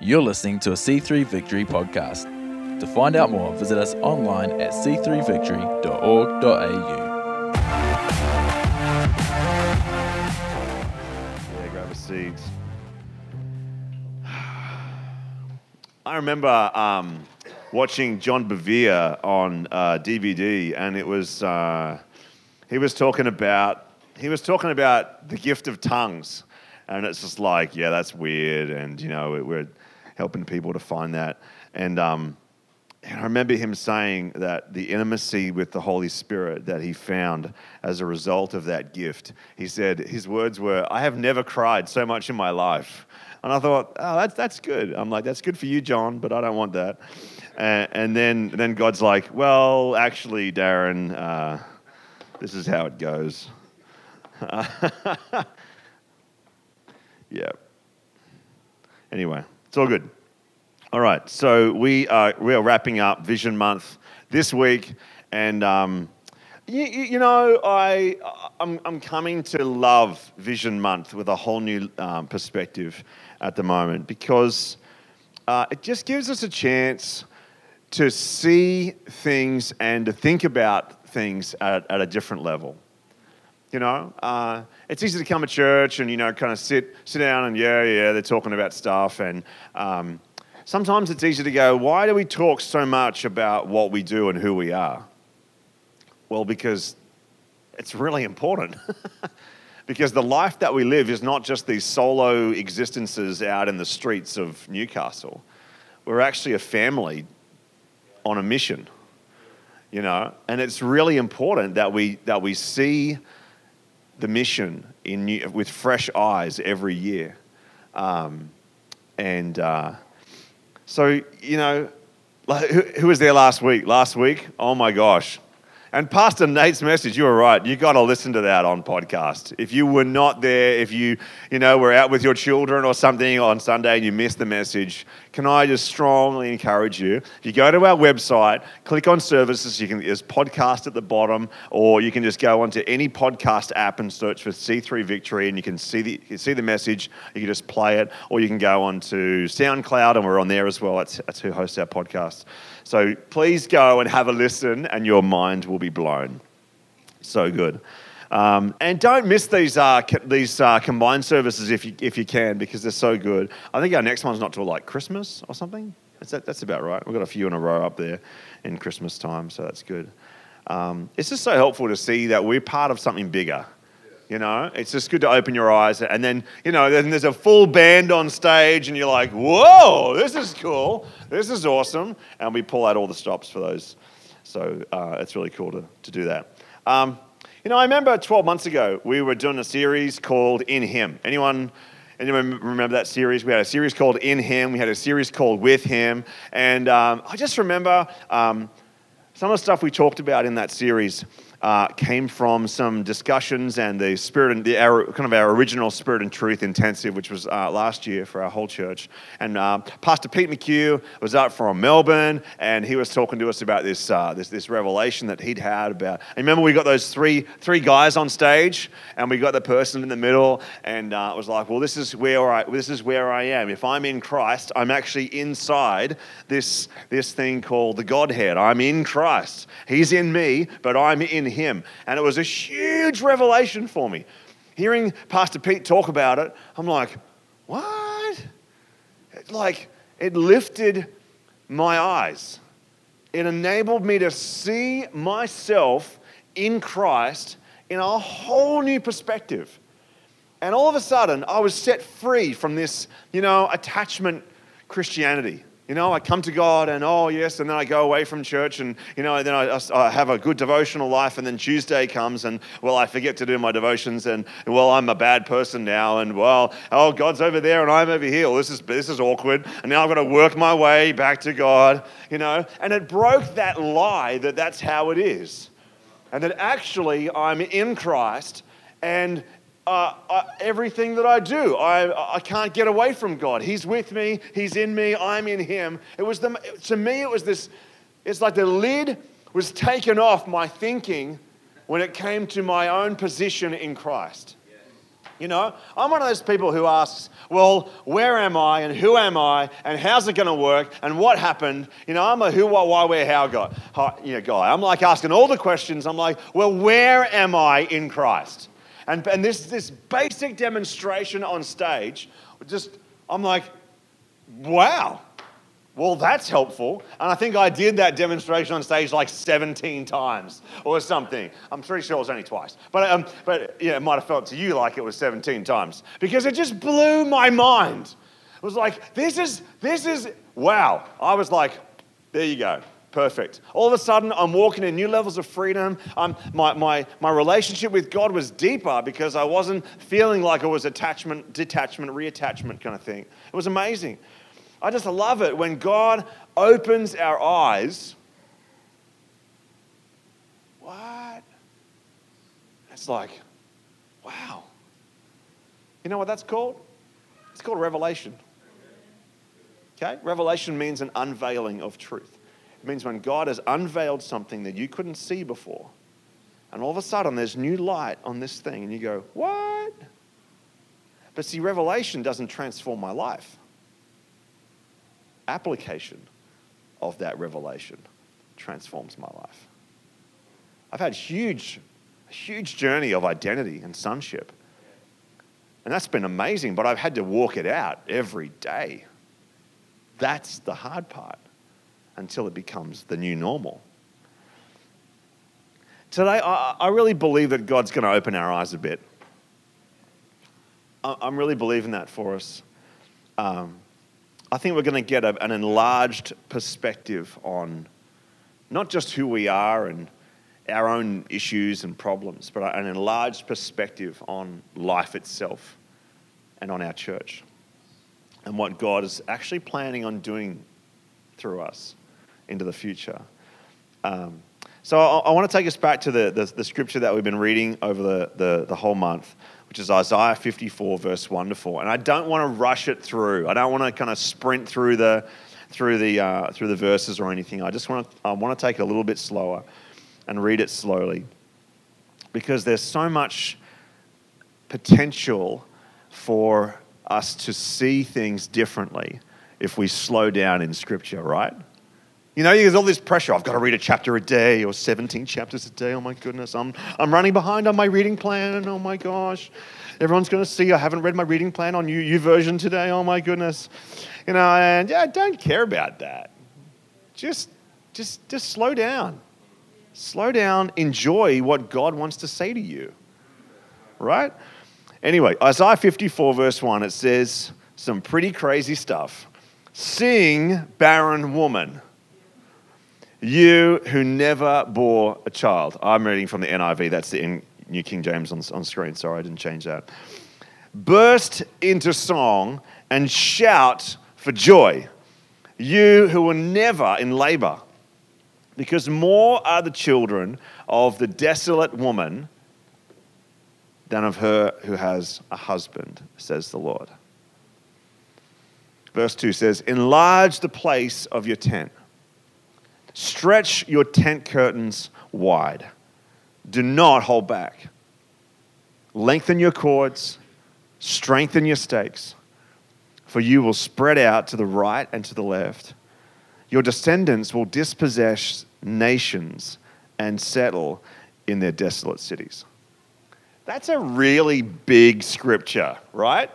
You're listening to a C3 Victory podcast. To find out more, visit us online at c3victory.org.au. Yeah, grab a seat. I remember um, watching John Bevere on uh, DVD, and it was uh, he was talking about he was talking about the gift of tongues, and it's just like, yeah, that's weird, and you know, we're helping people to find that, and. Um, and I remember him saying that the intimacy with the Holy Spirit that he found as a result of that gift, he said, his words were, I have never cried so much in my life. And I thought, oh, that's, that's good. I'm like, that's good for you, John, but I don't want that. And, and then, then God's like, well, actually, Darren, uh, this is how it goes. yeah. Anyway, it's all good. All right, so we are we are wrapping up Vision Month this week, and um, you, you, know I I'm, I'm coming to love Vision Month with a whole new um, perspective at the moment because uh, it just gives us a chance to see things and to think about things at, at a different level. You know, uh, it's easy to come to church and you know kind of sit sit down and yeah yeah they're talking about stuff and. Um, sometimes it's easy to go, why do we talk so much about what we do and who we are? Well, because it's really important. because the life that we live is not just these solo existences out in the streets of Newcastle. We're actually a family on a mission, you know, and it's really important that we, that we see the mission in new, with fresh eyes every year. Um, and, uh, so, you know, who, who was there last week? Last week? Oh my gosh. And Pastor Nate's message, you were right. You got to listen to that on podcast. If you were not there, if you, you know, were out with your children or something on Sunday and you missed the message, can I just strongly encourage you? If you go to our website, click on services, you can there's podcast at the bottom, or you can just go onto any podcast app and search for C3 Victory, and you can see the you see the message. You can just play it, or you can go onto SoundCloud, and we're on there as well. That's, that's who hosts our podcast. So please go and have a listen, and your mind will be blown. So good. Um, and don't miss these, uh, co- these uh, combined services if you, if you can, because they're so good. I think our next one's not till like Christmas or something. That, that's about right. We've got a few in a row up there in Christmas time, so that's good. Um, it's just so helpful to see that we're part of something bigger. You know, it's just good to open your eyes. And then, you know, then there's a full band on stage, and you're like, whoa, this is cool. This is awesome. And we pull out all the stops for those. So uh, it's really cool to, to do that. Um, you know, I remember 12 months ago, we were doing a series called In Him. Anyone? Anyone remember that series? We had a series called In Him. We had a series called With Him. And um, I just remember um, some of the stuff we talked about in that series uh, came from some discussions and the spirit and the our, kind of our original spirit and truth intensive, which was uh, last year for our whole church. And uh, Pastor Pete McHugh was up from Melbourne, and he was talking to us about this uh, this, this revelation that he'd had about. And remember, we got those three three guys on stage, and we got the person in the middle, and uh, it was like, well, this is where I this is where I am. If I'm in Christ, I'm actually inside this this thing called the Godhead. I'm in Christ. He's in me, but I'm in him. And it was a huge revelation for me. Hearing Pastor Pete talk about it, I'm like, what? It, like, it lifted my eyes. It enabled me to see myself in Christ in a whole new perspective. And all of a sudden, I was set free from this, you know, attachment Christianity. You know, I come to God and, oh, yes, and then I go away from church and, you know, then I, I, have a good devotional life and then Tuesday comes and, well, I forget to do my devotions and, well, I'm a bad person now and, well, oh, God's over there and I'm over here. Well, this is, this is awkward. And now I've got to work my way back to God, you know. And it broke that lie that that's how it is. And that actually I'm in Christ and uh, uh, everything that I do. I, I can't get away from God. He's with me, He's in me, I'm in Him. It was the, to me, it was this, it's like the lid was taken off my thinking when it came to my own position in Christ. You know, I'm one of those people who asks, well, where am I and who am I and how's it going to work and what happened? You know, I'm a who, what, why, where, how. You know, guy. I'm like asking all the questions. I'm like, well, where am I in Christ? And, and this, this basic demonstration on stage, just, I'm like, wow, well, that's helpful. And I think I did that demonstration on stage like 17 times or something. I'm pretty sure it was only twice. But, um, but yeah, it might have felt to you like it was 17 times because it just blew my mind. It was like, this is, this is, wow. I was like, there you go. Perfect. All of a sudden, I'm walking in new levels of freedom. Um, my, my, my relationship with God was deeper because I wasn't feeling like it was attachment, detachment, reattachment kind of thing. It was amazing. I just love it when God opens our eyes. What? It's like, wow. You know what that's called? It's called revelation. Okay? Revelation means an unveiling of truth. It means when God has unveiled something that you couldn't see before, and all of a sudden there's new light on this thing, and you go, What? But see, revelation doesn't transform my life application of that revelation transforms my life. I've had huge, huge journey of identity and sonship. And that's been amazing, but I've had to walk it out every day. That's the hard part until it becomes the new normal. Today, I, really believe that God's going to open our eyes a bit. I'm really believing that for us. Um, I think we're going to get an enlarged perspective on not just who we are and our own issues and problems, but an enlarged perspective on life itself and on our church and what God is actually planning on doing through us into the future. Um, so I, I, want to take us back to the, the, the, scripture that we've been reading over the, the, the whole month which is Isaiah 54, verse 1 to 4. And I don't want to rush it through. I don't want to kind of sprint through the, through the, uh, through the verses or anything. I just want to, I want to take it a little bit slower and read it slowly because there's so much potential for us to see things differently if we slow down in Scripture, right? You know, there's all this pressure. I've got to read a chapter a day or 17 chapters a day. Oh my goodness. I'm, I'm running behind on my reading plan. Oh my gosh. Everyone's going to see I haven't read my reading plan on YouVersion today. Oh my goodness. You know, and yeah, I don't care about that. Just, just, just slow down. Slow down. Enjoy what God wants to say to you. Right? Anyway, Isaiah 54, verse 1, it says some pretty crazy stuff. Sing, barren woman you who never bore a child. I'm reading from the NIV, that's the New King James on, on screen. Sorry, I didn't change that. Burst into song and shout for joy, you who were never in labor, because more are the children of the desolate woman than of her who has a husband, says the Lord. Verse 2 says, Enlarge the place of your tent Stretch your tent curtains wide. Do not hold back. Lengthen your cords, strengthen your stakes, for you will spread out to the right and to the left. Your descendants will dispossess nations and settle in their desolate cities. That's a really big scripture, right?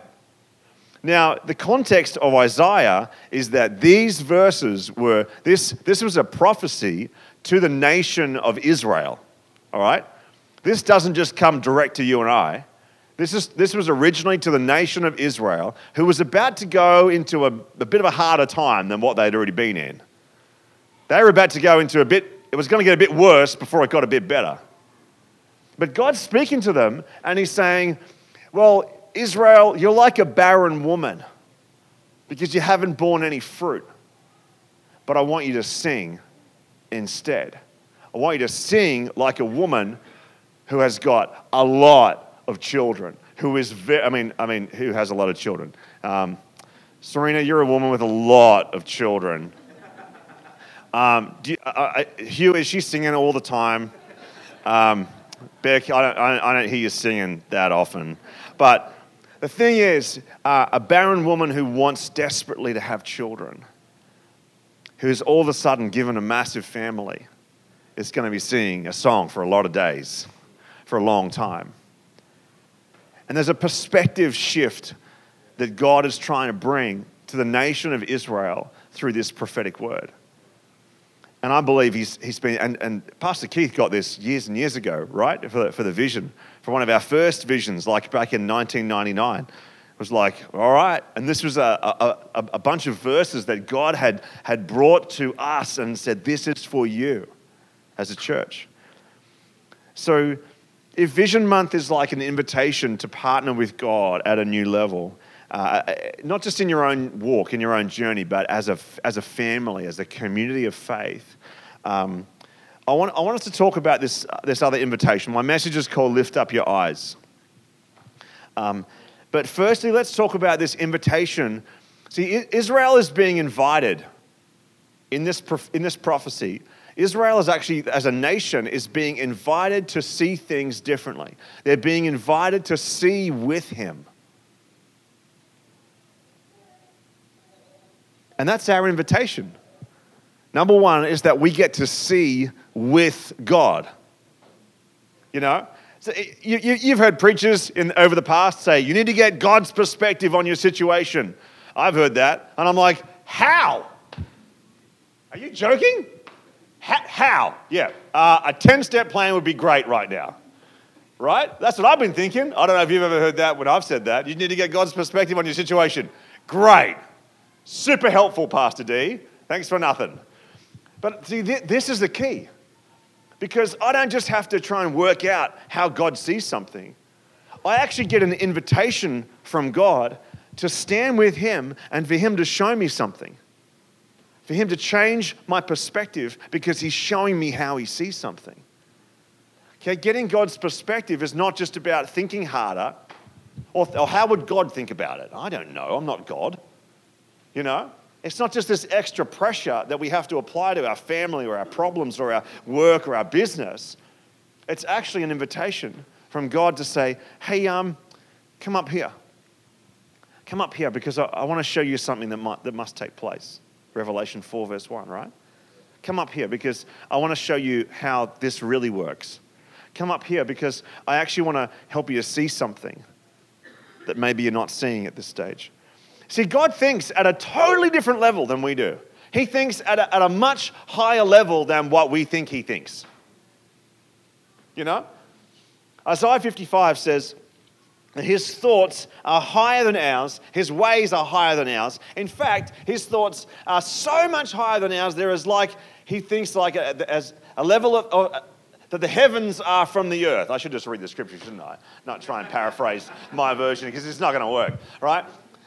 Now, the context of Isaiah is that these verses were, this, this was a prophecy to the nation of Israel, all right? This doesn't just come direct to you and I. This, is, this was originally to the nation of Israel, who was about to go into a, a bit of a harder time than what they'd already been in. They were about to go into a bit, it was going to get a bit worse before it got a bit better. But God's speaking to them, and He's saying, Well, Israel, you're like a barren woman because you haven't borne any fruit. But I want you to sing instead. I want you to sing like a woman who has got a lot of children, who is I mean, I mean, who has a lot of children. Um, Serena, you're a woman with a lot of children. Um, you, uh, Hugh, is she singing all the time? Um, Beck, I don't, I don't hear you singing that often. But The thing is, uh, a barren woman who wants desperately to have children, who's all of a sudden given a massive family, is going to be singing a song for a lot of days, for a long time. And there's a perspective shift that God is trying to bring to the nation of Israel through this prophetic word. And I believe he's, he's been, and, and Pastor Keith got this years and years ago, right, for the, for the vision, for one of our first visions, like back in 1999. It was like, all right. And this was a, a, a, bunch of verses that God had, had brought to us and said, this is for you as a church. So, if Vision Month is like an invitation to partner with God at a new level, uh, not just in your own walk, in your own journey, but as a, as a family, as a community of faith. Um, I, want, I want us to talk about this, this other invitation. My message is called Lift Up Your Eyes. Um, but firstly, let's talk about this invitation. See, Israel is being invited in this, in this prophecy. Israel is actually, as a nation, is being invited to see things differently. They're being invited to see with Him. And that's our invitation. Number one is that we get to see with God. You know? So you, have you, heard preachers in, over the past say, you need to get God's perspective on your situation. I've heard that. And I'm like, how? Are you joking? how? Yeah. Uh, a 10 step plan would be great right now. Right? That's what I've been thinking. I don't know if you've ever heard that when I've said that. You need to get God's perspective on your situation. Great. Super helpful, Pastor D. Thanks for nothing. But see, this is the key. Because I don't just have to try and work out how God sees something. I actually get an invitation from God to stand with Him and for Him to show me something. For Him to change my perspective because He's showing me how He sees something. Okay, getting God's perspective is not just about thinking harder or, or how would God think about it? I don't know. I'm not God. You know? It's not just this extra pressure that we have to apply to our family or our problems or our work or our business. It's actually an invitation from God to say, hey, um, come up here. Come up here because I, I want to show you something that, might, that must take place. Revelation 4, verse 1, right? Come up here because I want to show you how this really works. Come up here because I actually want to help you to see something that maybe you're not seeing at this stage. See, God thinks at a totally different level than we do. He thinks at a, at a much higher level than what we think He thinks. You know? Isaiah 55 says, his thoughts are higher than ours. His ways are higher than ours. In fact, his thoughts are so much higher than ours. There is like, he thinks like a, as a level of, of that the heavens are from the earth. I should just read the scripture, shouldn't I? Not try and paraphrase my version because it's not going to work, right?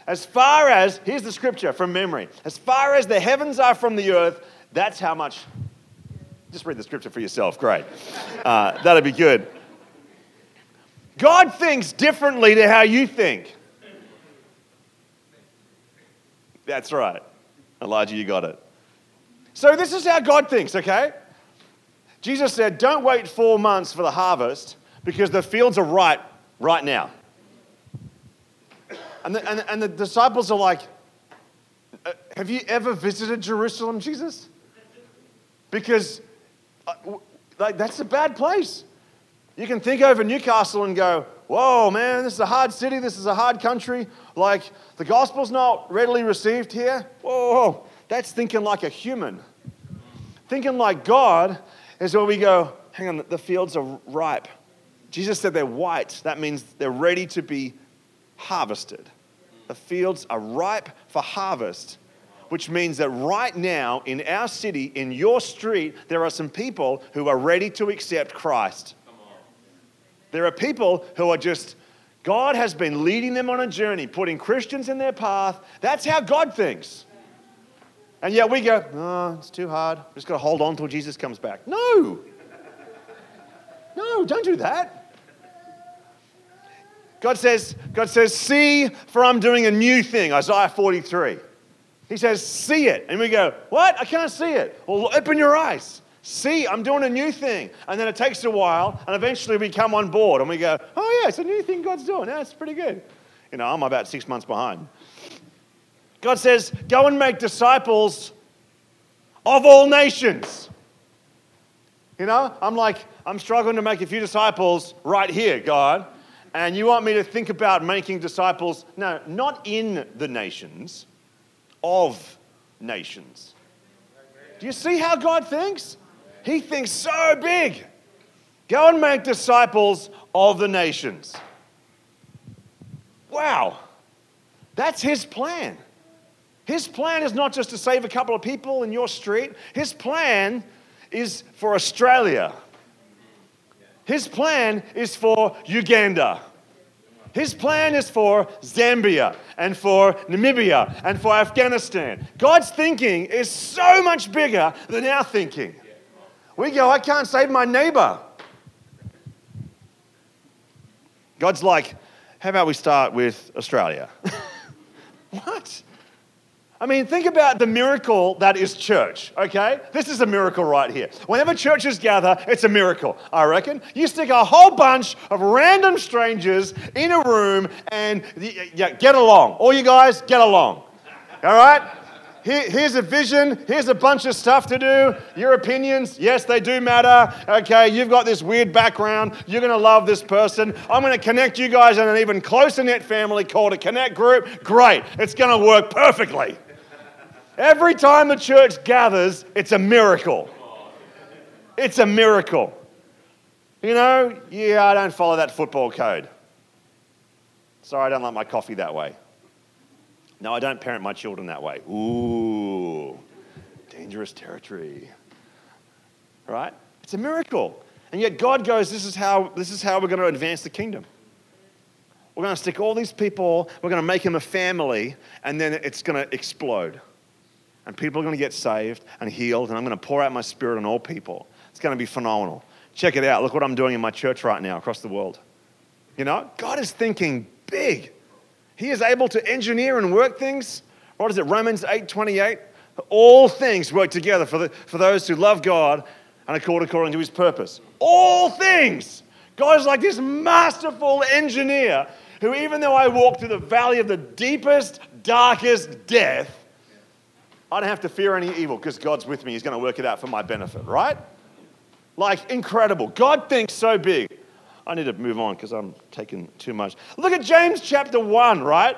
As far as, here's the scripture from memory, as far as the heavens are from the earth, that's how much. Just read the scripture for yourself. Great. Uh, that'd be good. God thinks differently to how you think. That's right. Elijah, you got it. So, this is how God thinks, okay? Jesus said, Don't wait four months for the harvest because the fields are ripe right now. And the, and, and the disciples are like, uh, Have you ever visited Jerusalem, Jesus? Because uh, like, that's a bad place. You can think over Newcastle and go, Whoa, man, this is a hard city. This is a hard country. Like, the gospel's not readily received here. Whoa, whoa. that's thinking like a human. Thinking like God is where we go, Hang on, the fields are ripe. Jesus said they're white. That means they're ready to be harvested. The fields are ripe for harvest, which means that right now in our city, in your street, there are some people who are ready to accept Christ. There are people who are just, God has been leading them on a journey, putting Christians in their path. That's how God thinks. And yet we go, oh, it's too hard. We're just got to hold on until Jesus comes back. No. No, don't do that. God says, God says, see, for I'm doing a new thing, Isaiah 43. He says, see it. And we go, what? I can't see it. Well, open your eyes. See, I'm doing a new thing. And then it takes a while, and eventually we come on board and we go, oh, yeah, it's a new thing God's doing. That's pretty good. You know, I'm about six months behind. God says, Go and make disciples of all nations. You know, I'm like, I'm struggling to make a few disciples right here, God. And you want me to think about making disciples, no, not in the nations, of nations. Do you see how God thinks? He thinks so big. Go and make disciples of the nations. Wow. That's his plan. His plan is not just to save a couple of people in your street, his plan is for Australia. His plan is for Uganda. His plan is for Zambia and for Namibia and for Afghanistan. God's thinking is so much bigger than our thinking. We go, I can't save my neighbor. God's like, how about we start with Australia? what? I mean, think about the miracle that is church, okay? This is a miracle right here. Whenever churches gather, it's a miracle, I reckon. You stick a whole bunch of random strangers in a room and yeah, get along. All you guys, get along, all right? Here, here's a vision. Here's a bunch of stuff to do. Your opinions, yes, they do matter. Okay, you've got this weird background. You're going to love this person. I'm going to connect you guys in an even closer knit family called a Connect group. Great. It's going to work perfectly. Every time the church gathers, it's a miracle. It's a miracle. You know, yeah, I don't follow that football code. Sorry, I don't like my coffee that way. No, I don't parent my children that way. Ooh, dangerous territory. Right? It's a miracle. And yet God goes, this is how, this is how we're going to advance the kingdom. We're going to stick all these people, we're going to make them a family, and then it's going to explode and people are going to get saved and healed, and I'm going to pour out my spirit on all people. It's going to be phenomenal. Check it out. Look what I'm doing in my church right now across the world. You know, God is thinking big. He is able to engineer and work things. What is it? Romans 8 28. All things work together for, the, for those who love God and accord according to his purpose. All things. God is like this masterful engineer who, even though I walk through the valley of the deepest, darkest death, I don't have to fear any evil because God's with me. He's going to work it out for my benefit, right? Like, incredible. God thinks so big. I need to move on because I'm taking too much. Look at James chapter 1, right?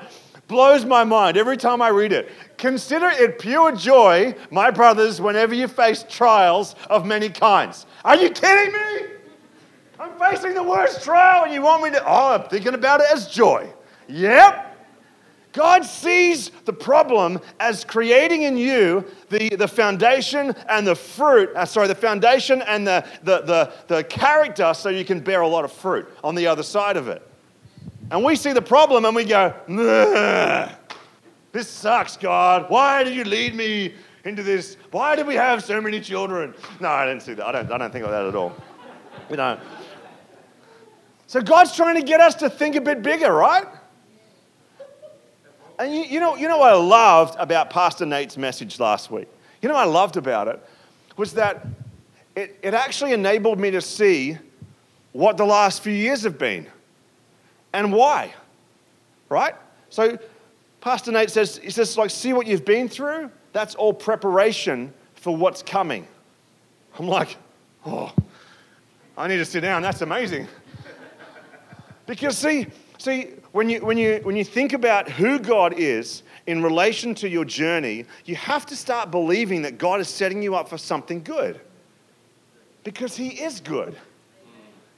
Blows my mind every time I read it. Consider it pure joy, my brothers, whenever you face trials of many kinds. Are you kidding me? I'm facing the worst trial and you want me to, oh, I'm thinking about it as joy. Yep. God sees the problem as creating in you the, the foundation and the fruit, uh, sorry, the foundation and the, the, the, the character so you can bear a lot of fruit on the other side of it. And we see the problem and we go, this sucks, God. Why did you lead me into this? Why did we have so many children? No, I didn't see that. I don't, I don't think of that at all. You know. So God's trying to get us to think a bit bigger, right? And you, you, know, you know what I loved about Pastor Nate's message last week? You know what I loved about it? Was that it, it actually enabled me to see what the last few years have been and why. Right? So Pastor Nate says, he says, like, see what you've been through? That's all preparation for what's coming. I'm like, oh, I need to sit down. That's amazing. because see, see, when you, when, you, when you think about who God is in relation to your journey, you have to start believing that God is setting you up for something good. Because He is good.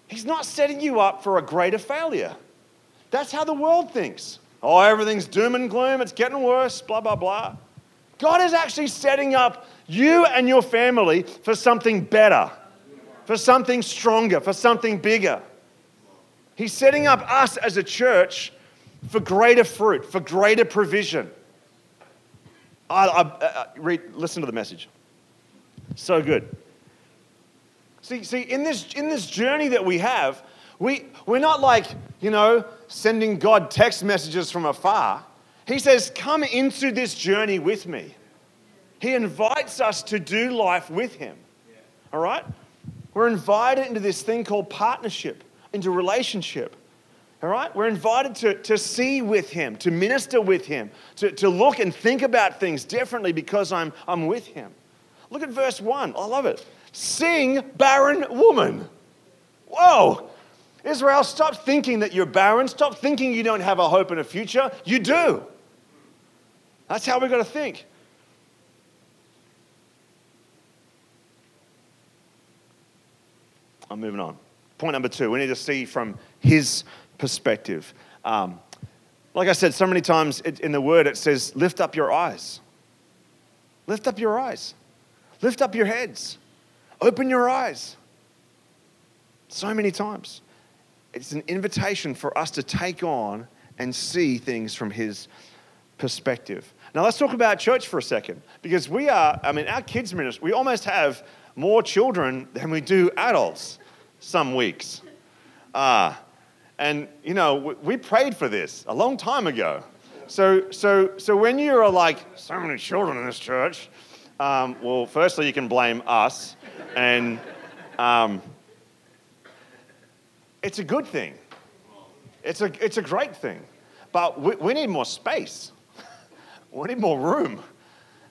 He's not setting you up for a greater failure. That's how the world thinks. Oh, everything's doom and gloom, it's getting worse, blah, blah, blah. God is actually setting up you and your family for something better, for something stronger, for something bigger. He's setting up us as a church for greater fruit, for greater provision. I, I, I read, listen to the message. So good. See, see in, this, in this journey that we have, we, we're not like, you know, sending God text messages from afar. He says, Come into this journey with me. He invites us to do life with Him. All right? We're invited into this thing called partnership into relationship. All right? We're invited to, to see with him, to minister with him, to, to look and think about things differently because I'm, I'm with him. Look at verse 1. I love it. Sing, barren woman. Whoa. Israel, stop thinking that you're barren. Stop thinking you don't have a hope and a future. You do. That's how we've got to think. I'm moving on. Point number two we need to see from his perspective. Um, like I said so many times in the word, it says, lift up your eyes. Lift up your eyes. Lift up your heads. Open your eyes. So many times. It's an invitation for us to take on and see things from his perspective. Now, let's talk about church for a second because we are, I mean, our kids' ministry, we almost have more children than we do adults some weeks. Uh, and, you know, we prayed for this a long time ago. So, so, so when you're like, so many children in this church, um, well, firstly, you can blame us. And um, it's a good thing. It's a, it's a great thing. But we, we need more space, we need more room.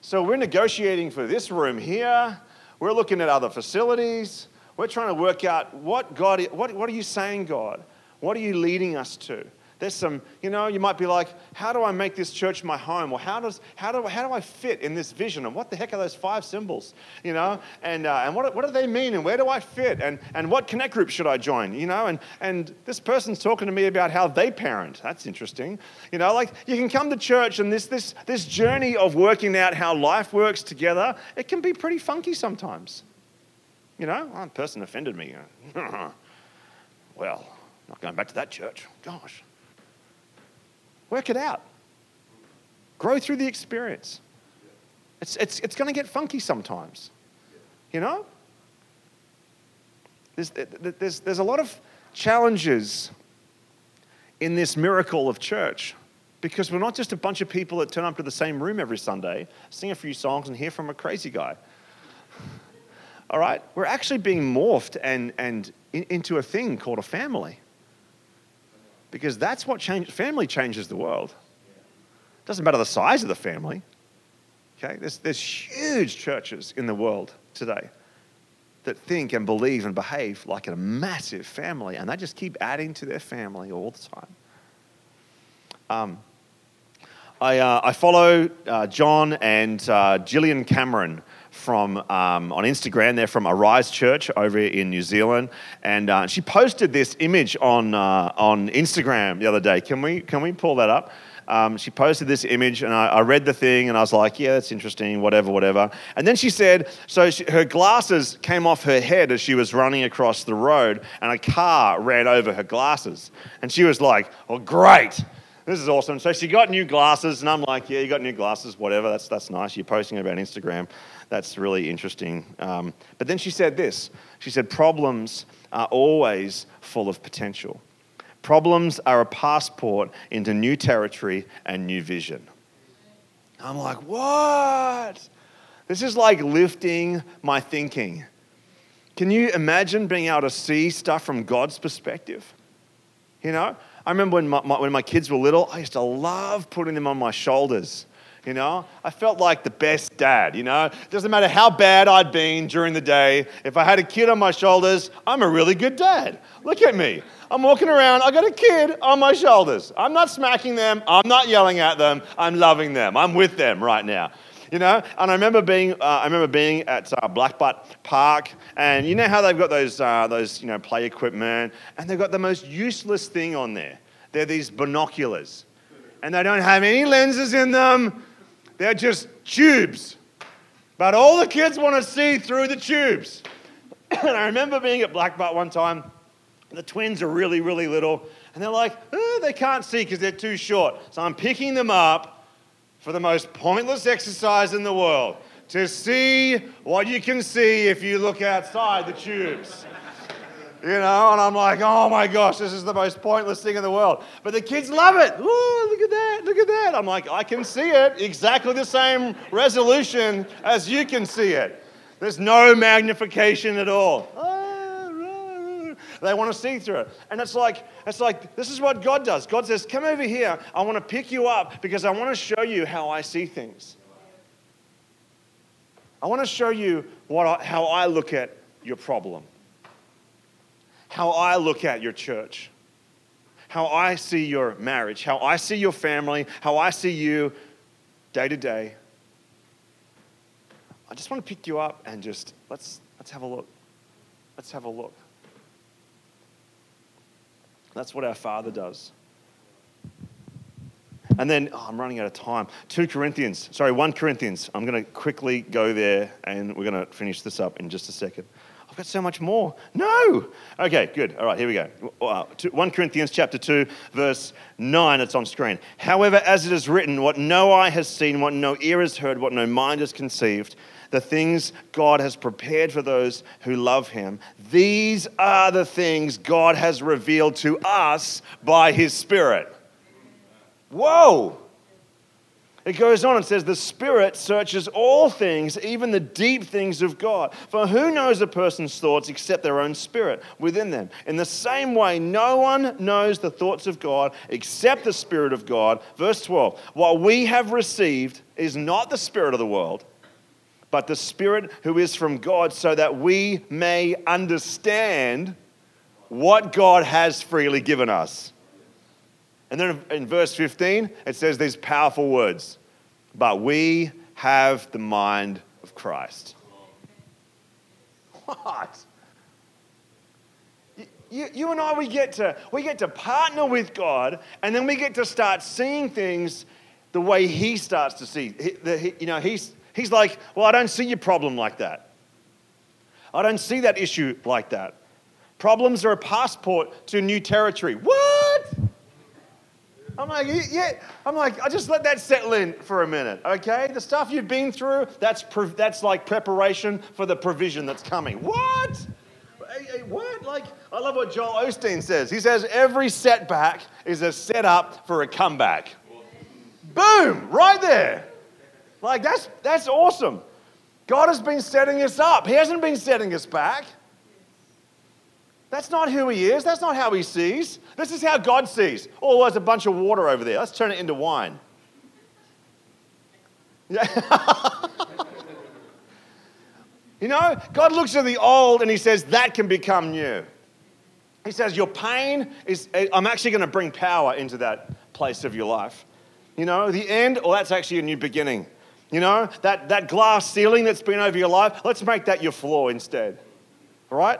So we're negotiating for this room here. We're looking at other facilities. We're trying to work out what God, what, what are you saying, God? What are you leading us to? There's some, you know, you might be like, how do I make this church my home? Or how, does, how, do, how do I fit in this vision? And what the heck are those five symbols? You know, and, uh, and what, what do they mean? And where do I fit? And, and what connect group should I join? You know, and, and this person's talking to me about how they parent. That's interesting. You know, like you can come to church and this, this, this journey of working out how life works together, it can be pretty funky sometimes. You know, one person offended me. well, not going back to that church. Gosh. Work it out. Grow through the experience. It's, it's, it's going to get funky sometimes. You know? There's, there's, there's a lot of challenges in this miracle of church because we're not just a bunch of people that turn up to the same room every Sunday, sing a few songs, and hear from a crazy guy. All right? We're actually being morphed and, and in, into a thing called a family because that's what change, family changes the world. It doesn't matter the size of the family. Okay, there's, there's huge churches in the world today that think and believe and behave like a massive family, and they just keep adding to their family all the time. Um, I, uh, I follow uh, John and uh, Gillian Cameron from um, on Instagram. They're from Arise Church over in New Zealand, and uh, she posted this image on uh, on Instagram the other day. Can we can we pull that up? Um, she posted this image, and I, I, read the thing, and I was like, "Yeah, that's interesting. Whatever, whatever." And then she said, "So she, her glasses came off her head as she was running across the road, and a car ran over her glasses." And she was like, "Oh, great." This is awesome. So she got new glasses, and I'm like, yeah, you got new glasses, whatever. That's, that's nice. You're posting about Instagram. That's really interesting. Um, but then she said this she said, Problems are always full of potential. Problems are a passport into new territory and new vision. I'm like, what? This is like lifting my thinking. Can you imagine being able to see stuff from God's perspective? You know, I remember when my, my, when my kids were little, I used to love putting them on my shoulders you know? I felt like the best dad, you know? It doesn't matter how bad I'd been during the day, if I had a kid on my shoulders, I'm a really good dad. Look at me. I'm walking around, I got a kid on my shoulders. I'm not smacking them, I'm not yelling at them, I'm loving them. I'm with them right now. You know, and I remember being, uh, I remember being at uh, Blackbutt Park, and you know how they've got those, uh, those, you know, play equipment, and they've got the most useless thing on there. They're these binoculars, and they don't have any lenses in them. They're just tubes. But all the kids want to see through the tubes. and I remember being at Blackbutt one time. The twins are really, really little. And they're like, oh, they can't see because they're too short. So I'm picking them up for the most pointless exercise in the world to see what you can see if you look outside the tubes you know, and I'm like, oh my gosh, this is the most pointless thing in the world. But the kids love it. Oh, look at that, look at that. I'm like, I can see it exactly the same resolution as you can see it. There's no magnification at all. They want to see through it. And it's like, it's like, this is what God does. God says, Come over here. I want to pick you up because I want to show you how I see things. I want to show you what how I look at your problem, how I look at your church, how I see your marriage, how I see your family, how I see you day to day. I just want to pick you up and just let's, let's have a look. Let's have a look. That's what our Father does. And then, oh, I'm running out of time. 2 Corinthians, sorry, 1 Corinthians. I'm going to quickly go there and we're going to finish this up in just a second. I've got so much more. No. Okay, good. All right, here we go. Uh, 1 Corinthians chapter 2, verse 9. It's on screen. However, as it is written, what no eye has seen, what no ear has heard, what no mind has conceived, the things God has prepared for those who love him, these are the things God has revealed to us by his Spirit. Whoa! It goes on and says, The Spirit searches all things, even the deep things of God. For who knows a person's thoughts except their own spirit within them? In the same way, no one knows the thoughts of God except the Spirit of God. Verse 12 What we have received is not the Spirit of the world, but the Spirit who is from God, so that we may understand what God has freely given us. And then in verse 15, it says these powerful words But we have the mind of Christ. What? You, you and I, we get, to, we get to partner with God, and then we get to start seeing things the way He starts to see. He, the, he, you know, he's, he's like, Well, I don't see your problem like that. I don't see that issue like that. Problems are a passport to new territory. What? I'm like, yeah. I'm like, I just let that settle in for a minute, okay? The stuff you've been through, that's, pre- that's like preparation for the provision that's coming. What? What? Like, I love what Joel Osteen says. He says, every setback is a setup for a comeback. Boom, right there. Like, that's, that's awesome. God has been setting us up, He hasn't been setting us back. That's not who he is. That's not how he sees. This is how God sees. Oh, there's a bunch of water over there. Let's turn it into wine. Yeah. you know, God looks at the old and he says, that can become new. He says, Your pain is, eh, I'm actually going to bring power into that place of your life. You know, the end, oh, that's actually a new beginning. You know, that, that glass ceiling that's been over your life, let's make that your floor instead. All right?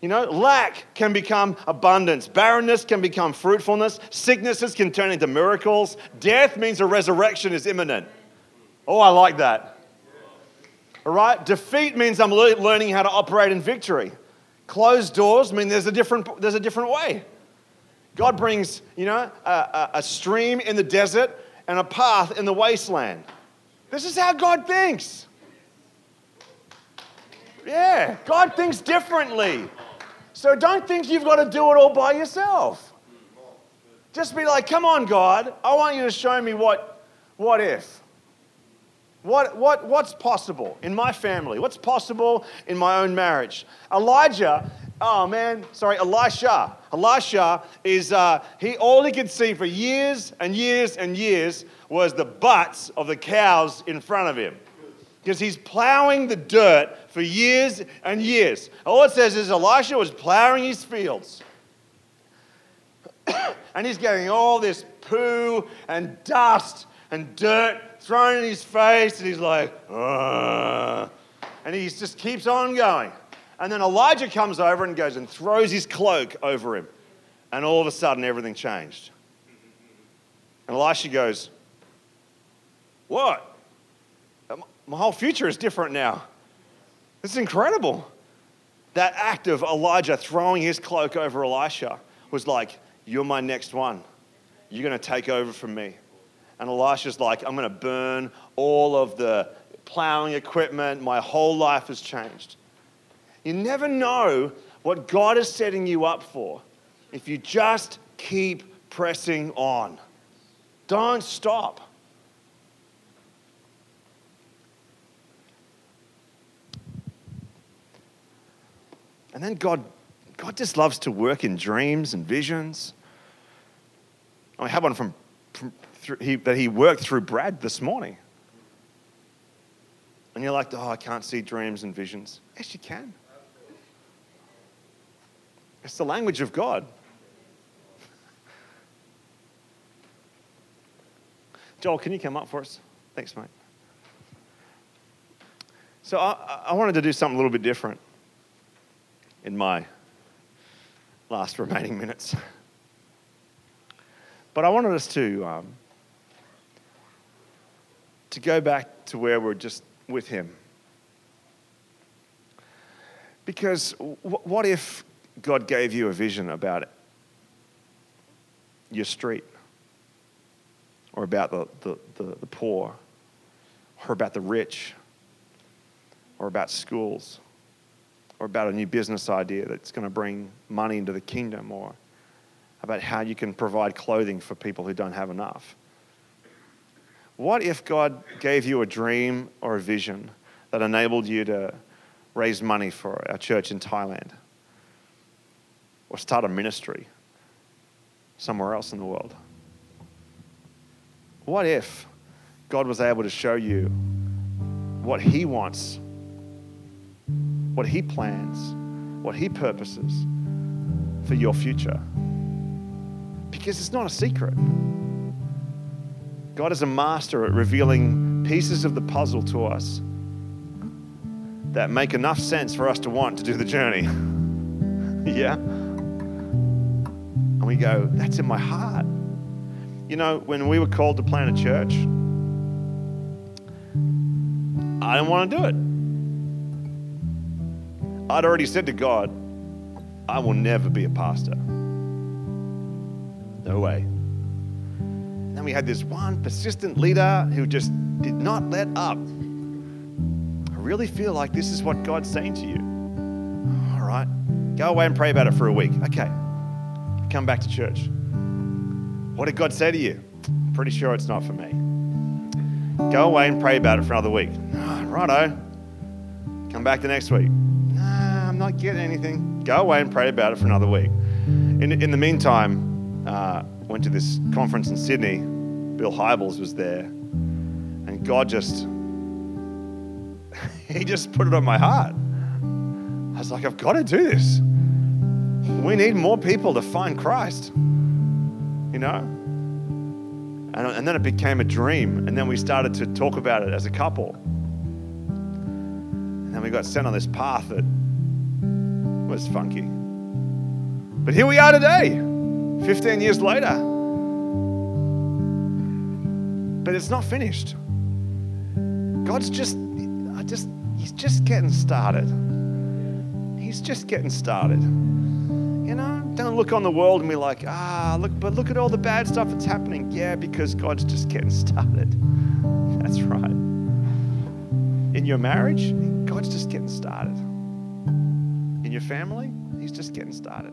You know, lack can become abundance. Barrenness can become fruitfulness. Sicknesses can turn into miracles. Death means a resurrection is imminent. Oh, I like that. All right? Defeat means I'm learning how to operate in victory. Closed doors mean there's a different, there's a different way. God brings, you know, a, a, a stream in the desert and a path in the wasteland. This is how God thinks. Yeah, God thinks differently. So don't think you've got to do it all by yourself. Just be like, come on, God, I want you to show me what, what if. What, what, what's possible in my family? What's possible in my own marriage? Elijah, oh man, sorry, Elisha. Elisha is, uh, he, all he could see for years and years and years was the butts of the cows in front of him because he's plowing the dirt for years and years. All it says is Elisha was plowing his fields. and he's getting all this poo and dust and dirt thrown in his face, and he's like, Ugh. and he just keeps on going. And then Elijah comes over and goes and throws his cloak over him. And all of a sudden, everything changed. And Elisha goes, What? My whole future is different now. Is incredible. That act of Elijah throwing his cloak over Elisha was like, You're my next one. You're going to take over from me. And Elisha's like, I'm going to burn all of the plowing equipment. My whole life has changed. You never know what God is setting you up for if you just keep pressing on. Don't stop. And then God, God just loves to work in dreams and visions. Oh, I have one from, from he, that he worked through Brad this morning. And you're like, oh, I can't see dreams and visions. Yes, you can. It's the language of God. Joel, can you come up for us? Thanks, mate. So I, I wanted to do something a little bit different in my last remaining minutes. But I wanted us to, um, to go back to where we're just with Him. Because what if God gave you a vision about it? Your street, or about the, the, the, the poor, or about the rich, or about schools, or about a new business idea that's going to bring money into the kingdom, or about how you can provide clothing for people who don't have enough. What if God gave you a dream or a vision that enabled you to raise money for our church in Thailand? Or start a ministry somewhere else in the world? What if God was able to show you what He wants, what He plans, what He purposes for your future? Because it's not a secret. God is a master at revealing pieces of the puzzle to us that make enough sense for us to want to do the journey. yeah? And we go, that's in my heart. You know, when we were called to plant a church, I didn't want to do it. I'd already said to God, I will never be a pastor. No way we had this one persistent leader who just did not let up. I really feel like this is what God's saying to you. All right, go away and pray about it for a week. Okay, come back to church. What did God say to you? I'm pretty sure it's not for me. Go away and pray about it for another week. Oh, righto. Come back the next week. Nah, I'm not getting anything. Go away and pray about it for another week. In, in the meantime, uh, went to this conference in Sydney. Bill Hybels was there. And God just, He just put it on my heart. I was like, I've got to do this. We need more people to find Christ, you know? And, and then it became a dream. And then we started to talk about it as a couple. And then we got sent on this path that was funky. But here we are today. 15 years later. But it's not finished. God's just, I just, He's just getting started. He's just getting started. You know, don't look on the world and be like, ah, look, but look at all the bad stuff that's happening. Yeah, because God's just getting started. That's right. In your marriage, God's just getting started. In your family, He's just getting started.